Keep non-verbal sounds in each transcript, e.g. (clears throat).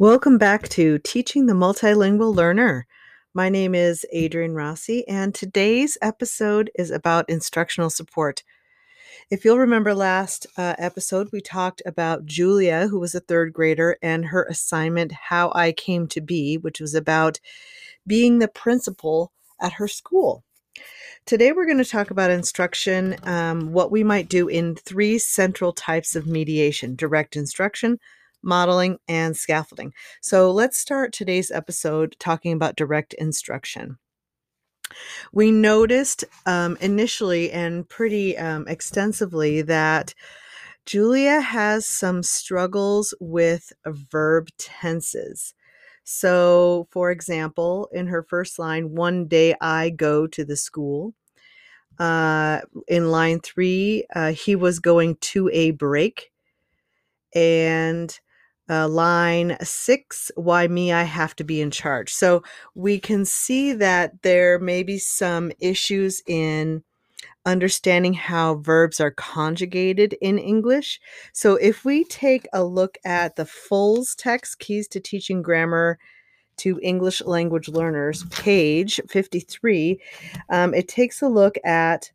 Welcome back to Teaching the Multilingual Learner. My name is Adrienne Rossi, and today's episode is about instructional support. If you'll remember last uh, episode, we talked about Julia, who was a third grader, and her assignment, How I Came to Be, which was about being the principal at her school. Today, we're going to talk about instruction, um, what we might do in three central types of mediation direct instruction, modeling, and scaffolding. So let's start today's episode talking about direct instruction. We noticed um, initially and pretty um, extensively that Julia has some struggles with verb tenses. So, for example, in her first line, one day I go to the school. Uh, in line three, uh, he was going to a break. And uh, line six, why me? I have to be in charge. So we can see that there may be some issues in understanding how verbs are conjugated in English. So if we take a look at the Folse text, Keys to Teaching Grammar to English Language Learners, page 53, um, it takes a look at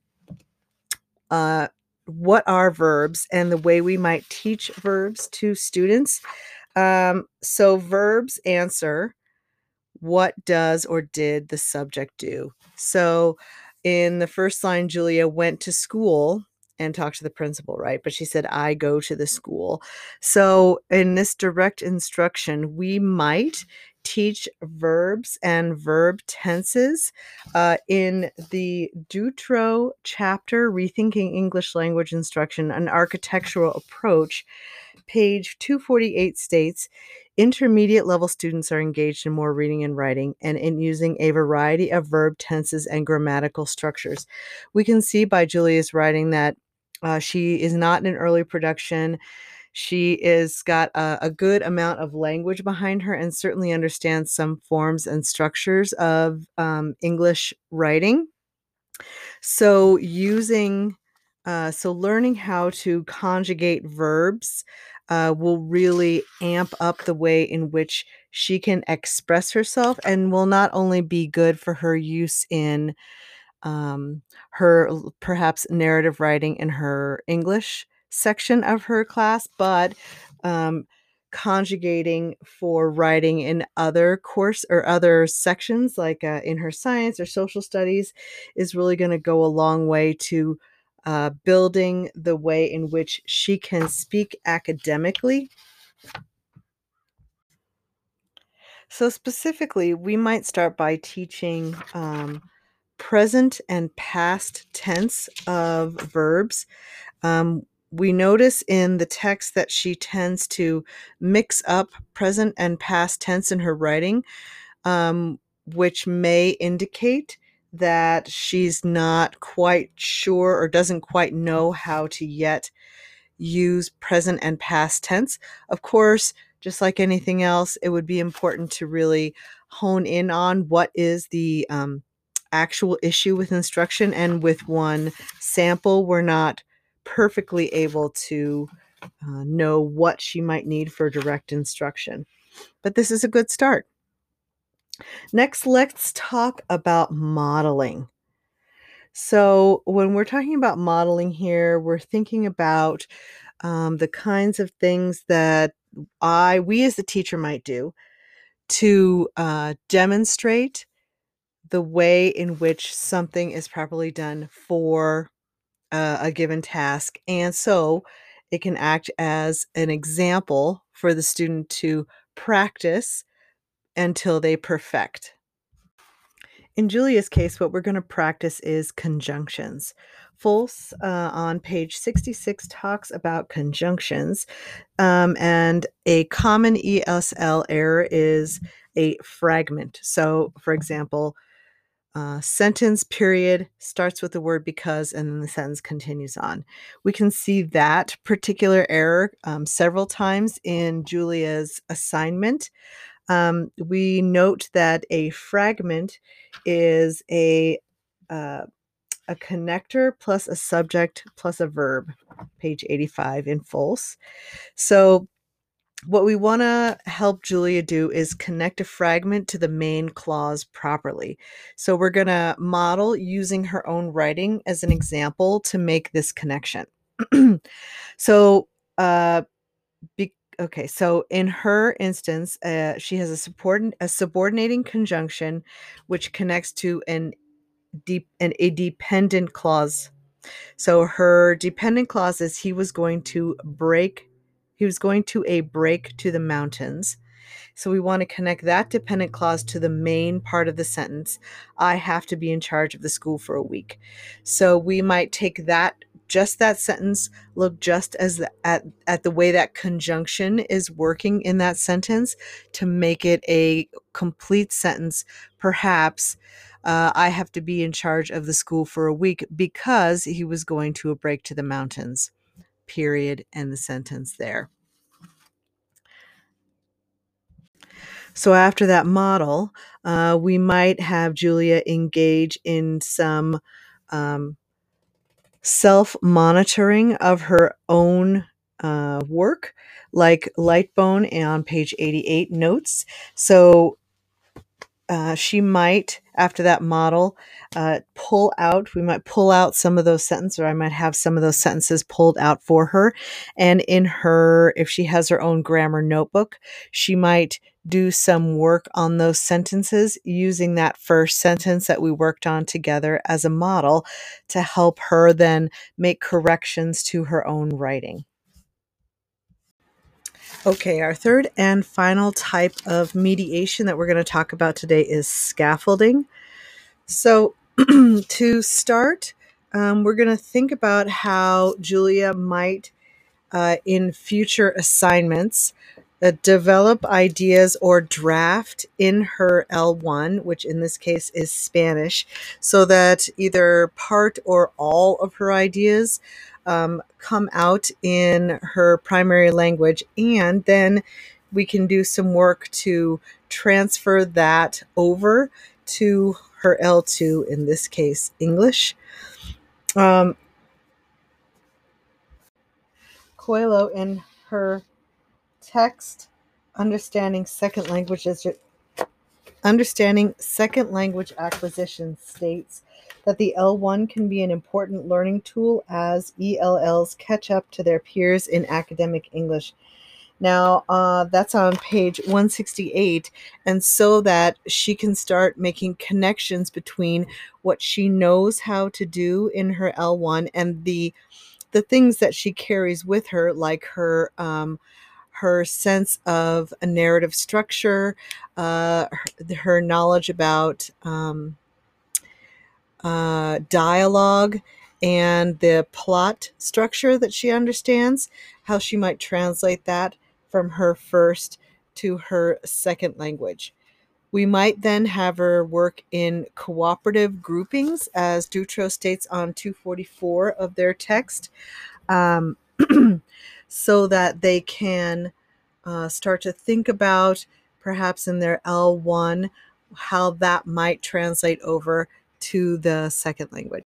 uh, what are verbs and the way we might teach verbs to students. Um, so verbs answer what does or did the subject do? So in the first line, Julia went to school and talked to the principal, right? But she said, I go to the school. So in this direct instruction, we might teach verbs and verb tenses uh, in the Dutro chapter, Rethinking English Language Instruction, an architectural approach. Page 248 states intermediate level students are engaged in more reading and writing and in using a variety of verb tenses and grammatical structures. We can see by Julia's writing that uh, she is not in early production. She is got a, a, good amount of language behind her and certainly understands some forms and structures of um, English writing. So using uh, so learning how to conjugate verbs uh, will really amp up the way in which she can express herself and will not only be good for her use in um, her perhaps narrative writing in her English section of her class, but um, conjugating for writing in other course or other sections, like uh, in her science or social studies, is really going to go a long way to uh, building the way in which she can speak academically. So, specifically, we might start by teaching um, present and past tense of verbs. Um, we notice in the text that she tends to mix up present and past tense in her writing, um, which may indicate that she's not quite sure or doesn't quite know how to yet use present and past tense. Of course, just like anything else, it would be important to really hone in on what is the um, actual issue with instruction. And with one sample, we're not perfectly able to uh, know what she might need for direct instruction. But this is a good start. Next, let's talk about modeling. So, when we're talking about modeling here, we're thinking about um, the kinds of things that I, we as the teacher, might do to uh, demonstrate the way in which something is properly done for uh, a given task. And so it can act as an example for the student to practice until they perfect. In Julia's case, what we're going to practice is conjunctions. Folse uh, on page 66 talks about conjunctions, um, and a common ESL error is a fragment. So, for example, uh, sentence period starts with the word because and then the sentence continues on. We can see that particular error um, several times in Julia's assignment. Um, we note that a fragment is a uh, a connector plus a subject plus a verb, page 85 in Folse. So what we want to help Julia do is connect a fragment to the main clause properly. So we're going to model using her own writing as an example to make this connection. (clears throat) so, uh, be, okay, so in her instance, uh, she has a support a subordinating conjunction which connects to an deep an, a dependent clause. So her dependent clause is he was going to break he was going to a break to the mountains. So we want to connect that dependent clause to the main part of the sentence. I have to be in charge of the school for a week. So we might take that just that sentence look just as the, at at the way that conjunction is working in that sentence to make it a complete sentence perhaps uh, I have to be in charge of the school for a week because he was going to a break to the mountains period, and the sentence there. So after that model, uh, we might have Julia engage in some um, self monitoring of her own uh, work, like Lightbown on page 88 notes. So uh, she might, after that model, uh, pull out, we might pull out some of those sentences, or I might have some of those sentences pulled out for her. And in her, if she has her own grammar notebook, she might do some work on those sentences using that first sentence that we worked on together as a model to help her then make corrections to her own writing. Okay, our third and final type of mediation that we're going to talk about today is scaffolding. So, (clears throat) to start, um, we're going to think about how Julia might, uh, in future assignments, uh, develop ideas or draft in her L1, which in this case is Spanish, so that either part or all of her ideas um, come out in her primary language. And then we can do some work to transfer that over to her L2, in this case, English. Um, Coelho, in her text, Understanding Second Languages, Understanding Second Language Acquisition states that the L1 can be an important learning tool as ELLs catch up to their peers in academic English. Now, uh, that's on page 168. And so that she can start making connections between what she knows how to do in her L1 and the the things that she carries with her, like her um, her sense of a narrative structure, uh, her, her knowledge about um, uh, dialogue and the plot structure that she understands, how she might translate that from her first to her second language. We might then have her work in cooperative groupings, as Dutro states on 244 of their text, um, (clears throat) so that they can uh, start to think about, perhaps in their L1, how that might translate over to the second language.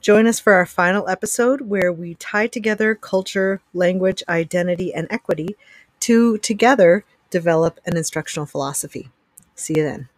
Join us for our final episode where we tie together culture, language, identity, and equity to together develop an instructional philosophy. See you then.